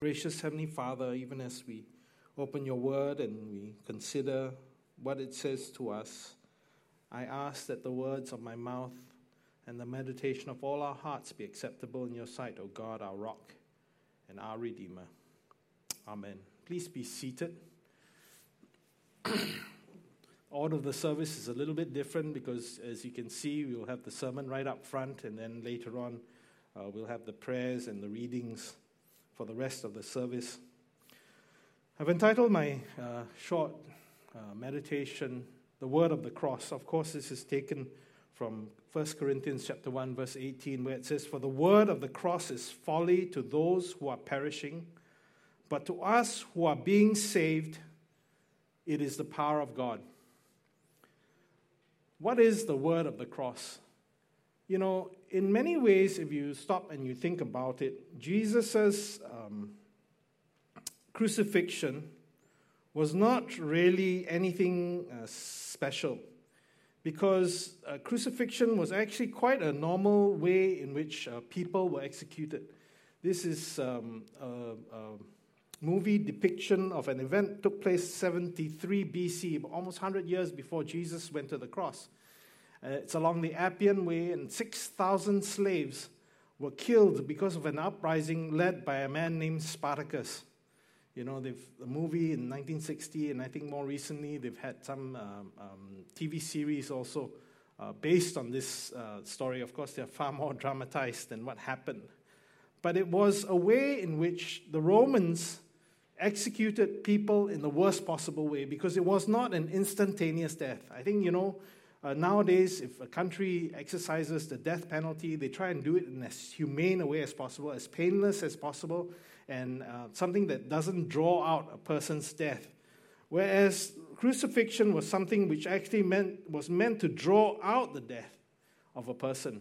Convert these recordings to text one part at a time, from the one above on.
Gracious Heavenly Father, even as we open your word and we consider what it says to us, I ask that the words of my mouth and the meditation of all our hearts be acceptable in your sight, O God, our rock and our Redeemer. Amen. Please be seated. Order of the service is a little bit different because, as you can see, we'll have the sermon right up front, and then later on, uh, we'll have the prayers and the readings for the rest of the service. I've entitled my uh, short uh, meditation, The Word of the Cross. Of course, this is taken from 1 Corinthians chapter 1, verse 18, where it says, For the word of the cross is folly to those who are perishing, but to us who are being saved, it is the power of God. What is the word of the cross? You know, in many ways, if you stop and you think about it, Jesus' um, crucifixion was not really anything uh, special because uh, crucifixion was actually quite a normal way in which uh, people were executed. This is um, a, a, movie depiction of an event took place 73 BC, almost 100 years before Jesus went to the cross. Uh, it's along the Appian Way, and 6,000 slaves were killed because of an uprising led by a man named Spartacus. You know, they've the movie in 1960, and I think more recently they've had some um, um, TV series also uh, based on this uh, story. Of course, they're far more dramatized than what happened. But it was a way in which the Romans executed people in the worst possible way because it was not an instantaneous death. I think, you know, uh, nowadays, if a country exercises the death penalty, they try and do it in as humane a way as possible, as painless as possible, and uh, something that doesn't draw out a person's death. Whereas crucifixion was something which actually meant, was meant to draw out the death of a person.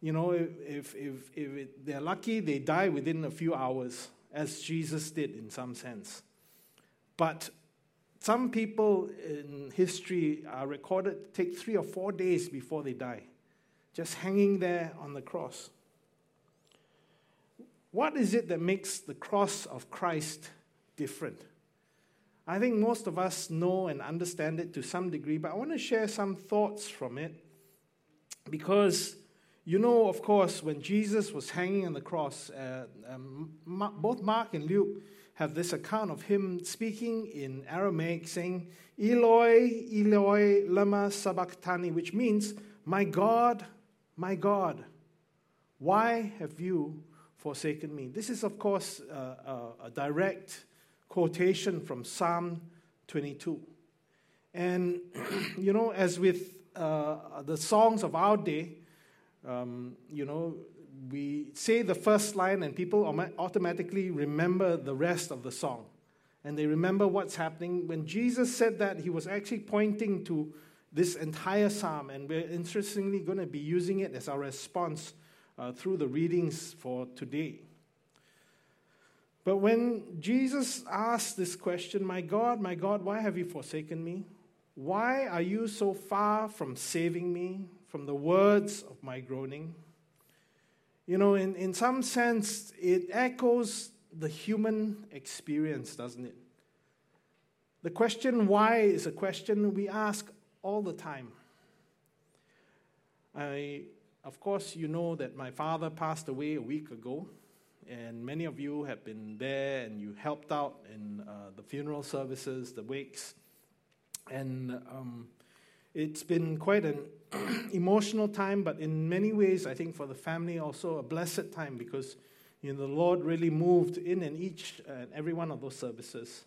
You know, if, if, if it, they're lucky, they die within a few hours, as Jesus did in some sense. But some people in history are recorded take three or four days before they die, just hanging there on the cross. What is it that makes the cross of Christ different? I think most of us know and understand it to some degree, but I want to share some thoughts from it because you know, of course, when Jesus was hanging on the cross, uh, um, both Mark and Luke have this account of him speaking in Aramaic saying, Eloi, Eloi, lama sabachthani, which means, My God, my God, why have you forsaken me? This is, of course, uh, a direct quotation from Psalm 22. And, you know, as with uh, the songs of our day, um, you know, we say the first line and people automatically remember the rest of the song. And they remember what's happening. When Jesus said that, he was actually pointing to this entire psalm. And we're interestingly going to be using it as our response uh, through the readings for today. But when Jesus asked this question, My God, my God, why have you forsaken me? Why are you so far from saving me from the words of my groaning? You know, in, in some sense, it echoes the human experience, doesn't it? The question why is a question we ask all the time. I, of course, you know that my father passed away a week ago, and many of you have been there and you helped out in uh, the funeral services, the wakes. And um, it's been quite an emotional time, but in many ways, I think for the family also a blessed time because you know, the Lord really moved in and each and every one of those services.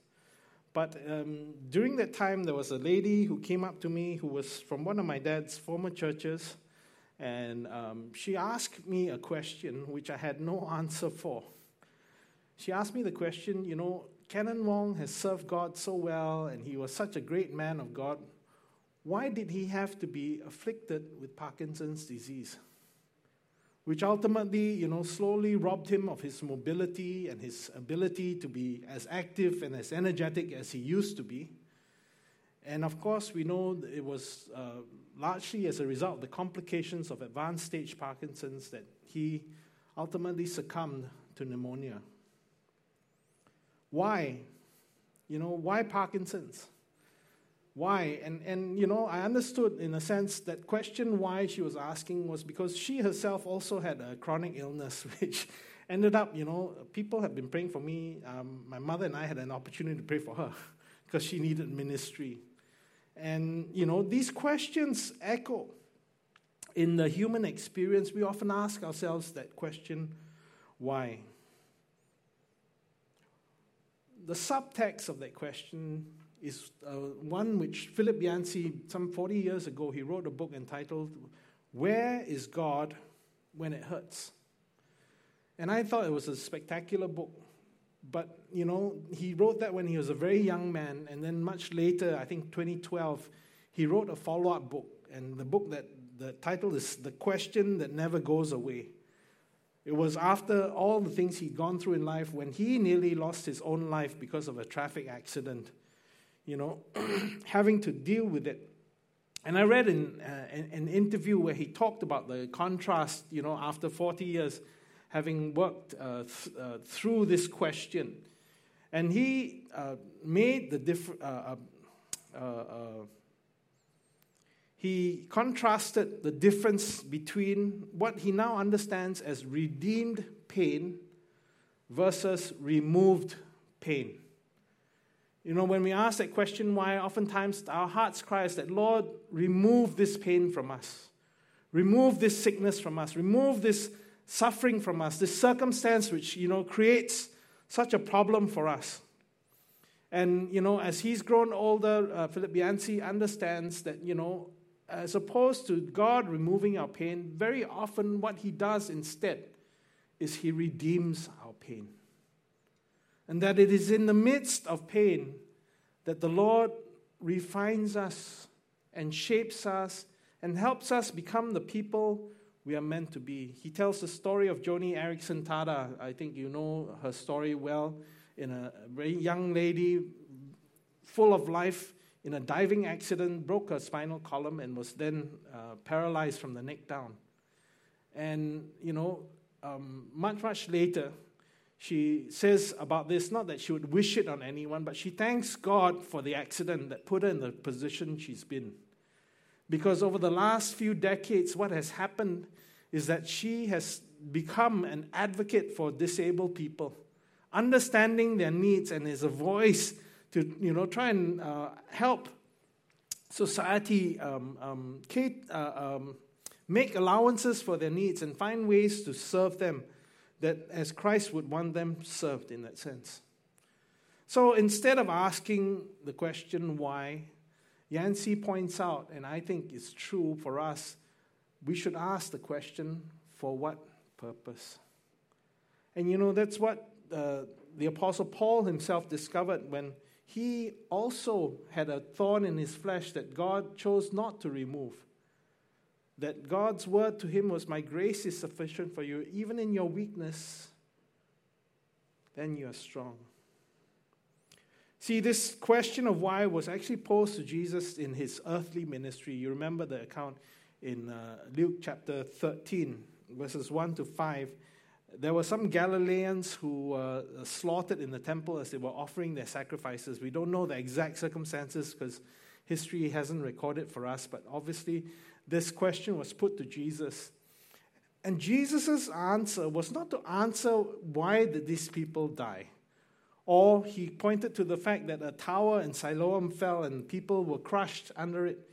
But um, during that time, there was a lady who came up to me who was from one of my dad's former churches, and um, she asked me a question which I had no answer for. She asked me the question, you know, Canon Wong has served God so well, and he was such a great man of God why did he have to be afflicted with Parkinson's disease? Which ultimately, you know, slowly robbed him of his mobility and his ability to be as active and as energetic as he used to be. And of course, we know it was uh, largely as a result of the complications of advanced stage Parkinson's that he ultimately succumbed to pneumonia. Why? You know, why Parkinson's? Why? And, and, you know, I understood in a sense that question why she was asking was because she herself also had a chronic illness, which ended up, you know, people have been praying for me. Um, my mother and I had an opportunity to pray for her because she needed ministry. And, you know, these questions echo. In the human experience, we often ask ourselves that question why? The subtext of that question is uh, one which Philip Yancey, some 40 years ago, he wrote a book entitled Where is God When It Hurts? And I thought it was a spectacular book. But, you know, he wrote that when he was a very young man. And then much later, I think 2012, he wrote a follow up book. And the book that the title is The Question That Never Goes Away. It was after all the things he'd gone through in life when he nearly lost his own life because of a traffic accident you know, having to deal with it. And I read in uh, an, an, interview where he talked about the contrast, you know, after 40 years having worked uh, th- uh, through this question. And he uh, made the different, uh, uh, he contrasted the difference between what he now understands as redeemed pain versus removed pain. You know, when we ask that question, why, oftentimes our hearts cry is that, Lord, remove this pain from us. Remove this sickness from us. Remove this suffering from us, this circumstance which, you know, creates such a problem for us. And, you know, as he's grown older, uh, Philip Yancey understands that, you know, as opposed to God removing our pain, very often what he does instead is he redeems our pain and that it is in the midst of pain that the Lord refines us and shapes us and helps us become the people we are meant to be. He tells the story of Joni Eareckson Tada. I think you know her story well. In a very young lady, full of life, in a diving accident, broke her spinal column and was then uh, paralyzed from the neck down. And, you know, um, much, much later, she says about this not that she would wish it on anyone, but she thanks God for the accident that put her in the position she's been. Because over the last few decades, what has happened is that she has become an advocate for disabled people, understanding their needs and is a voice to you know try and uh, help society um, um, uh, um, make allowances for their needs and find ways to serve them that as Christ would want them served in that sense. So instead of asking the question why, Yancey points out, and I think it's true for us, we should ask the question for what purpose? And you know, that's what uh, the Apostle Paul himself discovered when he also had a thorn in his flesh that God chose not to remove that God's word to him was, My grace is sufficient for you, even in your weakness, then you are strong. See, this question of why was actually posed to Jesus in his earthly ministry. You remember the account in uh, Luke chapter 13, verses 1 to 5. There were some Galileans who were slaughtered in the temple as they were offering their sacrifices. We don't know the exact circumstances because history hasn't recorded for us, but obviously this question was put to Jesus. And Jesus' answer was not to answer why did these people die. Or he pointed to the fact that a tower in Siloam fell and people were crushed under it.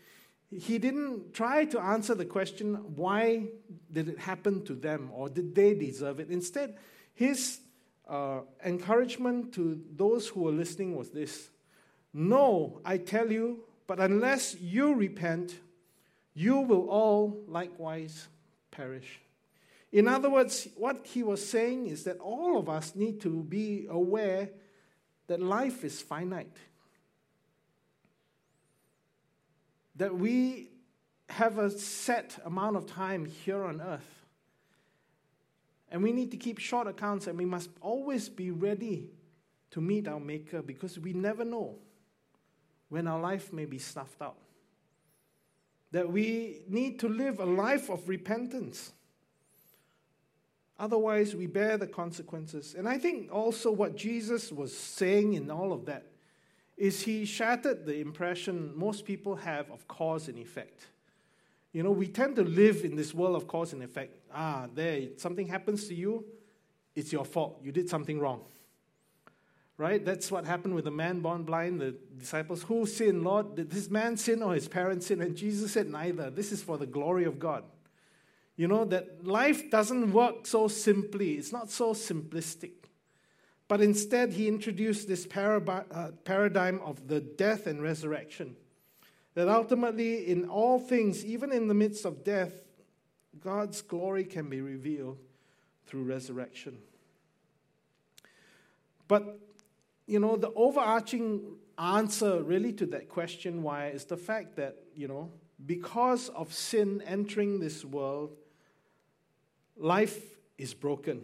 He didn't try to answer the question, why did it happen to them or did they deserve it? Instead, his uh, encouragement to those who were listening was this No, I tell you, but unless you repent, you will all likewise perish. In other words, what he was saying is that all of us need to be aware that life is finite. That we have a set amount of time here on earth. And we need to keep short accounts, and we must always be ready to meet our Maker because we never know when our life may be snuffed out that we need to live a life of repentance. Otherwise, we bear the consequences. And I think also what Jesus was saying in all of that is he shattered the impression most people have of cause and effect. You know, we tend to live in this world of cause and effect. Ah, there, something happens to you, it's your fault. You did something wrong. Right? That's what happened with the man born blind. The disciples, who sinned, Lord? Did this man sin or his parents sin? And Jesus said, neither. This is for the glory of God. You know, that life doesn't work so simply, it's not so simplistic. But instead, he introduced this uh, paradigm of the death and resurrection. That ultimately, in all things, even in the midst of death, God's glory can be revealed through resurrection. But, you know, the overarching answer really to that question why is the fact that, you know, because of sin entering this world, life is broken.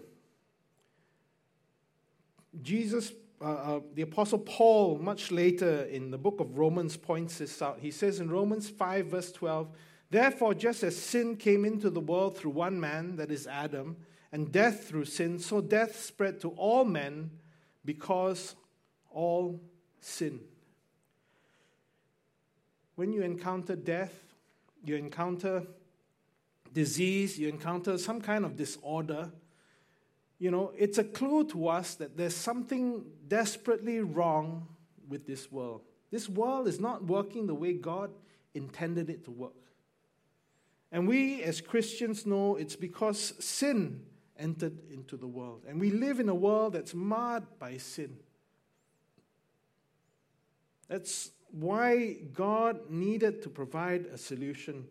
Jesus, uh, uh, the Apostle Paul, much later in the book of Romans, points this out. He says in Romans 5, verse 12, Therefore, just as sin came into the world through one man, that is Adam, and death through sin, so death spread to all men because all sin. When you encounter death, you encounter disease, you encounter some kind of disorder, you know, it's a clue to us that there's something desperately wrong with this world. This world is not working the way God intended it to work. And we as Christians know it's because sin entered into the world. And we live in a world that's marred by sin. That's why God needed to provide a solution.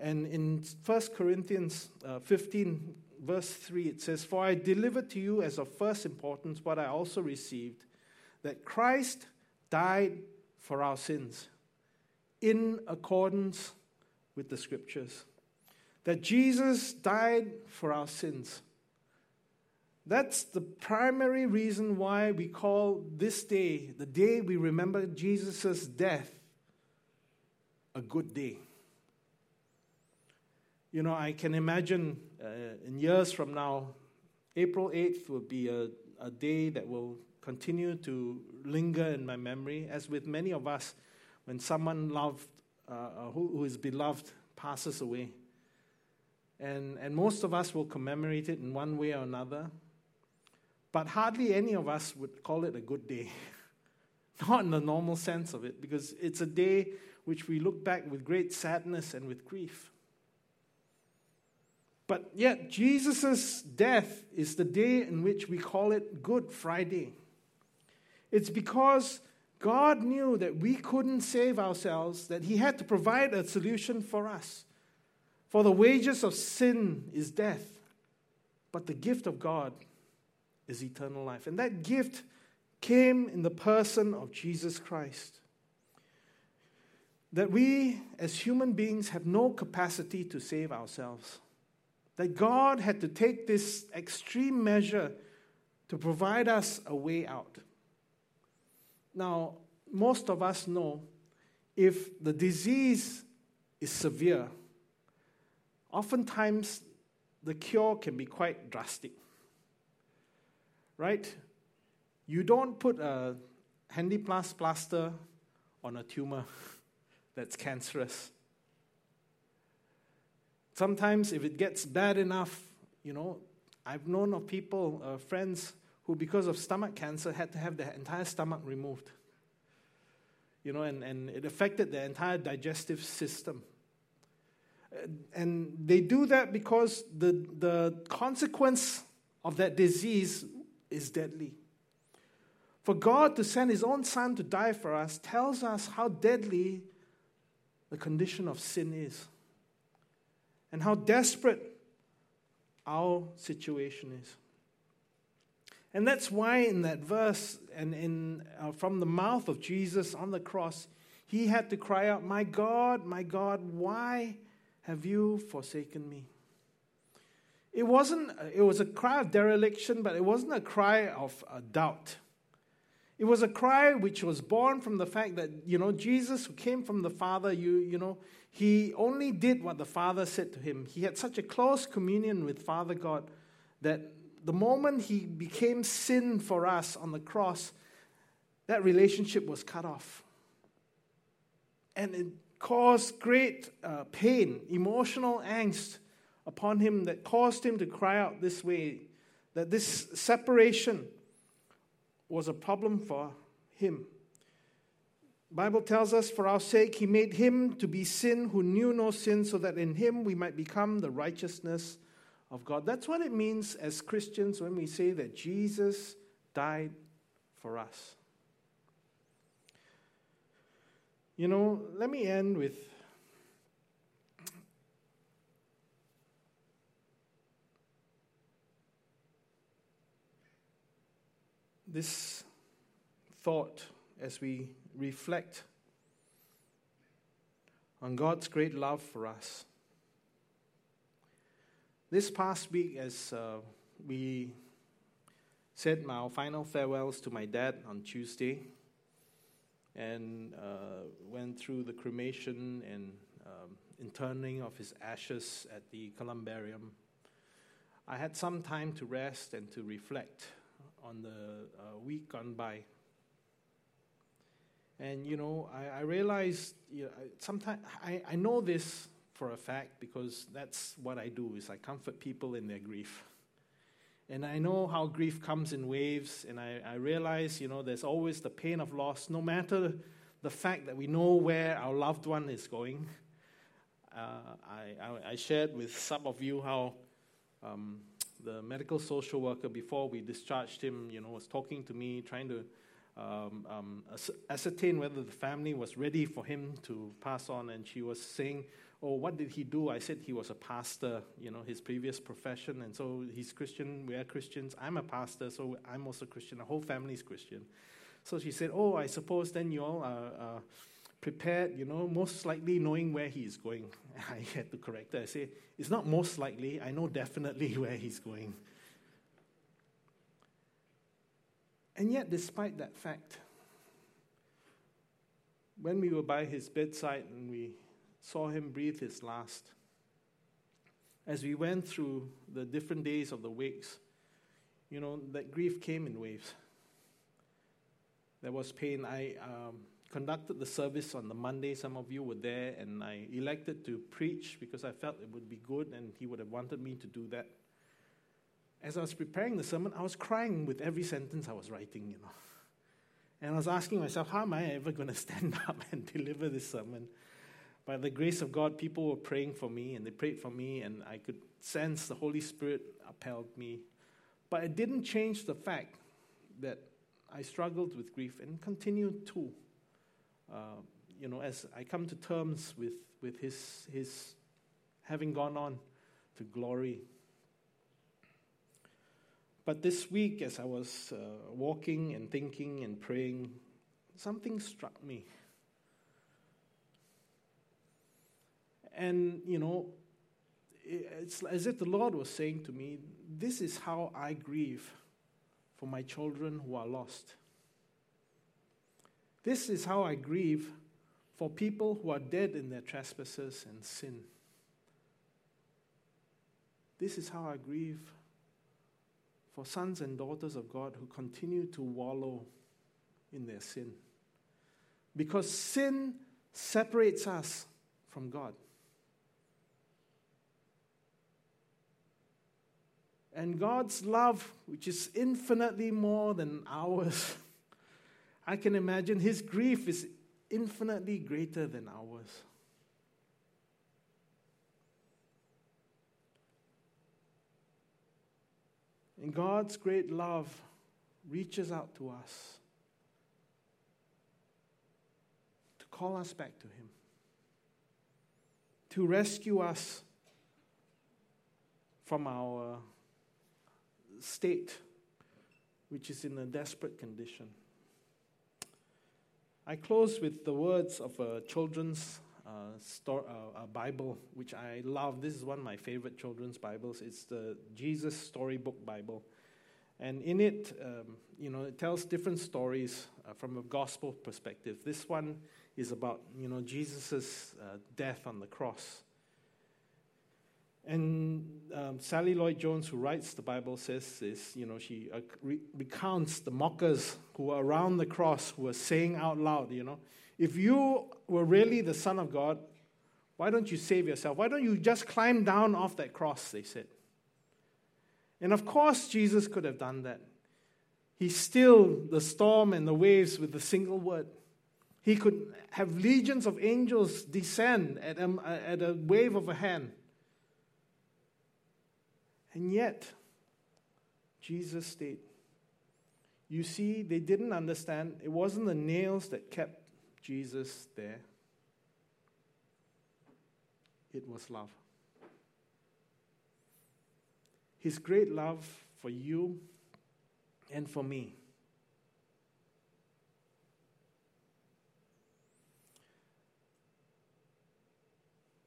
And in 1 Corinthians uh, 15, verse 3, it says, For I delivered to you as of first importance what I also received, that Christ died for our sins in accordance with the scriptures. That Jesus died for our sins. That's the primary reason why we call this day, the day we remember Jesus' death, a good day. You know, I can imagine uh, in years from now, April 8th will be a, a day that will continue to linger in my memory, as with many of us, when someone loved, uh, uh, who, who is beloved passes away. And, and most of us will commemorate it in one way or another. But hardly any of us would call it a good day. Not in the normal sense of it, because it's a day which we look back with great sadness and with grief. But yet, Jesus' death is the day in which we call it Good Friday. It's because God knew that we couldn't save ourselves, that He had to provide a solution for us. For the wages of sin is death, but the gift of God is eternal life. And that gift came in the person of Jesus Christ. That we, as human beings, have no capacity to save ourselves that God had to take this extreme measure to provide us a way out. Now, most of us know if the disease is severe, oftentimes the cure can be quite drastic. Right? You don't put a handyplast plaster on a tumor that's cancerous. Sometimes, if it gets bad enough, you know, I've known of people, uh, friends, who, because of stomach cancer, had to have their entire stomach removed. You know, and, and it affected their entire digestive system. And they do that because the, the consequence of that disease is deadly. For God to send His own Son to die for us tells us how deadly the condition of sin is and how desperate our situation is. And that's why in that verse and in, uh, from the mouth of Jesus on the cross, he had to cry out, My God, my God, why have you forsaken me? It wasn't, it was a cry of dereliction, but it wasn't a cry of a doubt. It was a cry which was born from the fact that, you know, Jesus, who came from the Father, you, you know, he only did what the Father said to him. He had such a close communion with Father God that the moment he became sin for us on the cross, that relationship was cut off. And it caused great uh, pain, emotional angst upon him that caused him to cry out this way that this separation was a problem for him. Bible tells us for our sake he made him to be sin who knew no sin so that in him we might become the righteousness of God. That's what it means as Christians when we say that Jesus died for us. You know, let me end with this thought as we reflect on God's great love for us. This past week, as uh, we said our final farewells to my dad on Tuesday and uh, went through the cremation and um, interning of his ashes at the columbarium, I had some time to rest and to reflect on the uh, week gone by. And you know, I, I realized you know, sometimes I, I know this for a fact because that's what I do is I comfort people in their grief. And I know how grief comes in waves, and I, I realize, you know, there's always the pain of loss, no matter the fact that we know where our loved one is going. Uh, I, I, I, shared with some of you how um, the medical social worker, before we discharged him, you know, was talking to me, trying to um, um, ascertain whether the family was ready for him to pass on. And she was saying, Oh, what did he do? I said he was a pastor, you know, his previous profession. And so he's Christian, we are Christians. I'm a pastor, so I'm also Christian. The whole family is Christian. So she said, Oh, I suppose then you all are. Uh, prepared, you know, most likely knowing where he is going. I had to correct her. I say, it's not most likely, I know definitely where he's going. And yet, despite that fact, when we were by his bedside and we saw him breathe his last, as we went through the different days of the weeks, you know, that grief came in waves. There was pain. I um, conducted the service on the Monday. Some of you were there, and I elected to preach because I felt it would be good, and he would have wanted me to do that as I was preparing the sermon, I was crying with every sentence I was writing, you know. And I was asking myself, how am I ever going to stand up and deliver this sermon? By the grace of God, people were praying for me, and they prayed for me, and I could sense the Holy Spirit upheld me. But it didn't change the fact that I struggled with grief and continue to. Uh, you know, as I come to terms with, with his, his having gone on to glory but this week, as I was uh, walking and thinking and praying, something struck me. And, you know, it's as if the Lord was saying to me, This is how I grieve for my children who are lost. This is how I grieve for people who are dead in their trespasses and sin. This is how I grieve for sons and daughters of God who continue to wallow in their sin. Because sin separates us from God. And God's love, which is infinitely more than ours, I can imagine his grief is infinitely greater than ours. And God's great love reaches out to us to call us back to Him, to rescue us from our state, which is in a desperate condition. I close with the words of a children's uh, sto- uh, a Bible, which I love. This is one of my favorite children's Bibles. It's the Jesus Storybook Bible. And in it, um, you know, it tells different stories uh, from a gospel perspective. This one is about, you know, Jesus' uh, death on the cross. And um, Sally Lloyd Jones, who writes the Bible, says this you know, she uh, re- recounts the mockers who were around the cross who were saying out loud, you know, if you were really the Son of God, why don't you save yourself? Why don't you just climb down off that cross? They said. And of course, Jesus could have done that. He stilled the storm and the waves with a single word. He could have legions of angels descend at a, at a wave of a hand. And yet, Jesus stayed. You see, they didn't understand. It wasn't the nails that kept Jesus there, it was love. His great love for you and for me.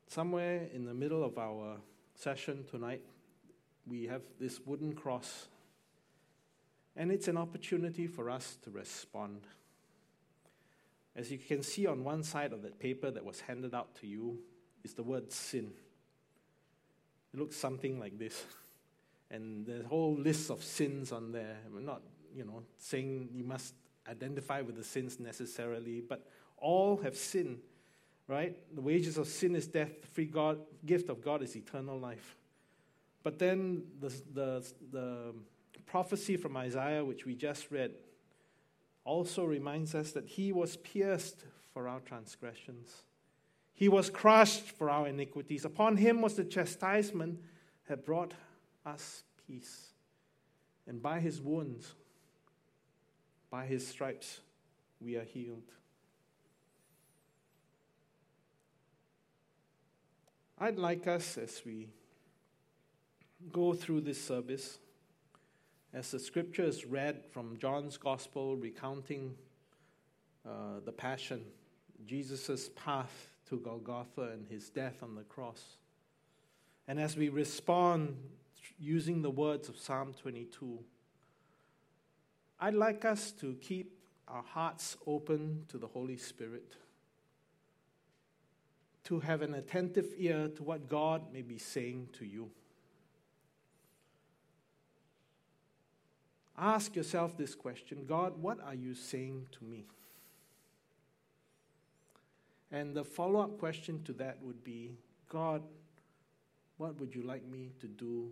Somewhere in the middle of our session tonight, we have this wooden cross, and it's an opportunity for us to respond. As you can see on one side of that paper that was handed out to you is the word sin. It looks something like this. And there's a whole list of sins on there. We're not, you know, saying you must identify with the sins necessarily, but all have sinned, right? The wages of sin is death, the free God, gift of God is eternal life. But then the, the, the prophecy from Isaiah, which we just read, also reminds us that he was pierced for our transgressions. He was crushed for our iniquities. Upon him was the chastisement that brought us peace. And by his wounds, by his stripes, we are healed. I'd like us, as we go through this service as the scripture is read from John's Gospel recounting uh, the Passion, Jesus' path to Golgotha and his death on the cross. And as we respond using the words of Psalm 22, I'd like us to keep our hearts open to the Holy Spirit, to have an attentive ear to what God may be saying to you. Ask yourself this question God, what are you saying to me? And the follow up question to that would be God, what would you like me to do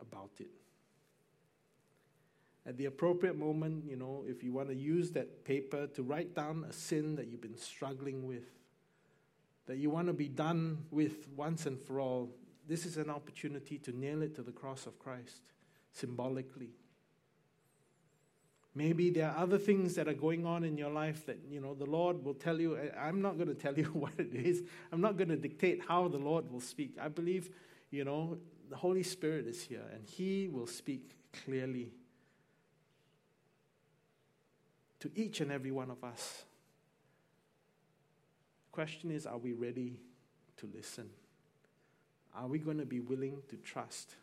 about it? At the appropriate moment, you know, if you want to use that paper to write down a sin that you've been struggling with, that you want to be done with once and for all, this is an opportunity to nail it to the cross of Christ symbolically. Maybe there are other things that are going on in your life that, you know, the Lord will tell you. I'm not going to tell you what it is. I'm not going to dictate how the Lord will speak. I believe, you know, the Holy Spirit is here and He will speak clearly to each and every one of us. The question is are we ready to listen? Are we going to be willing to trust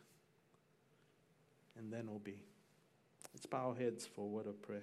and then obey? Let's bow our heads for a word of prayer.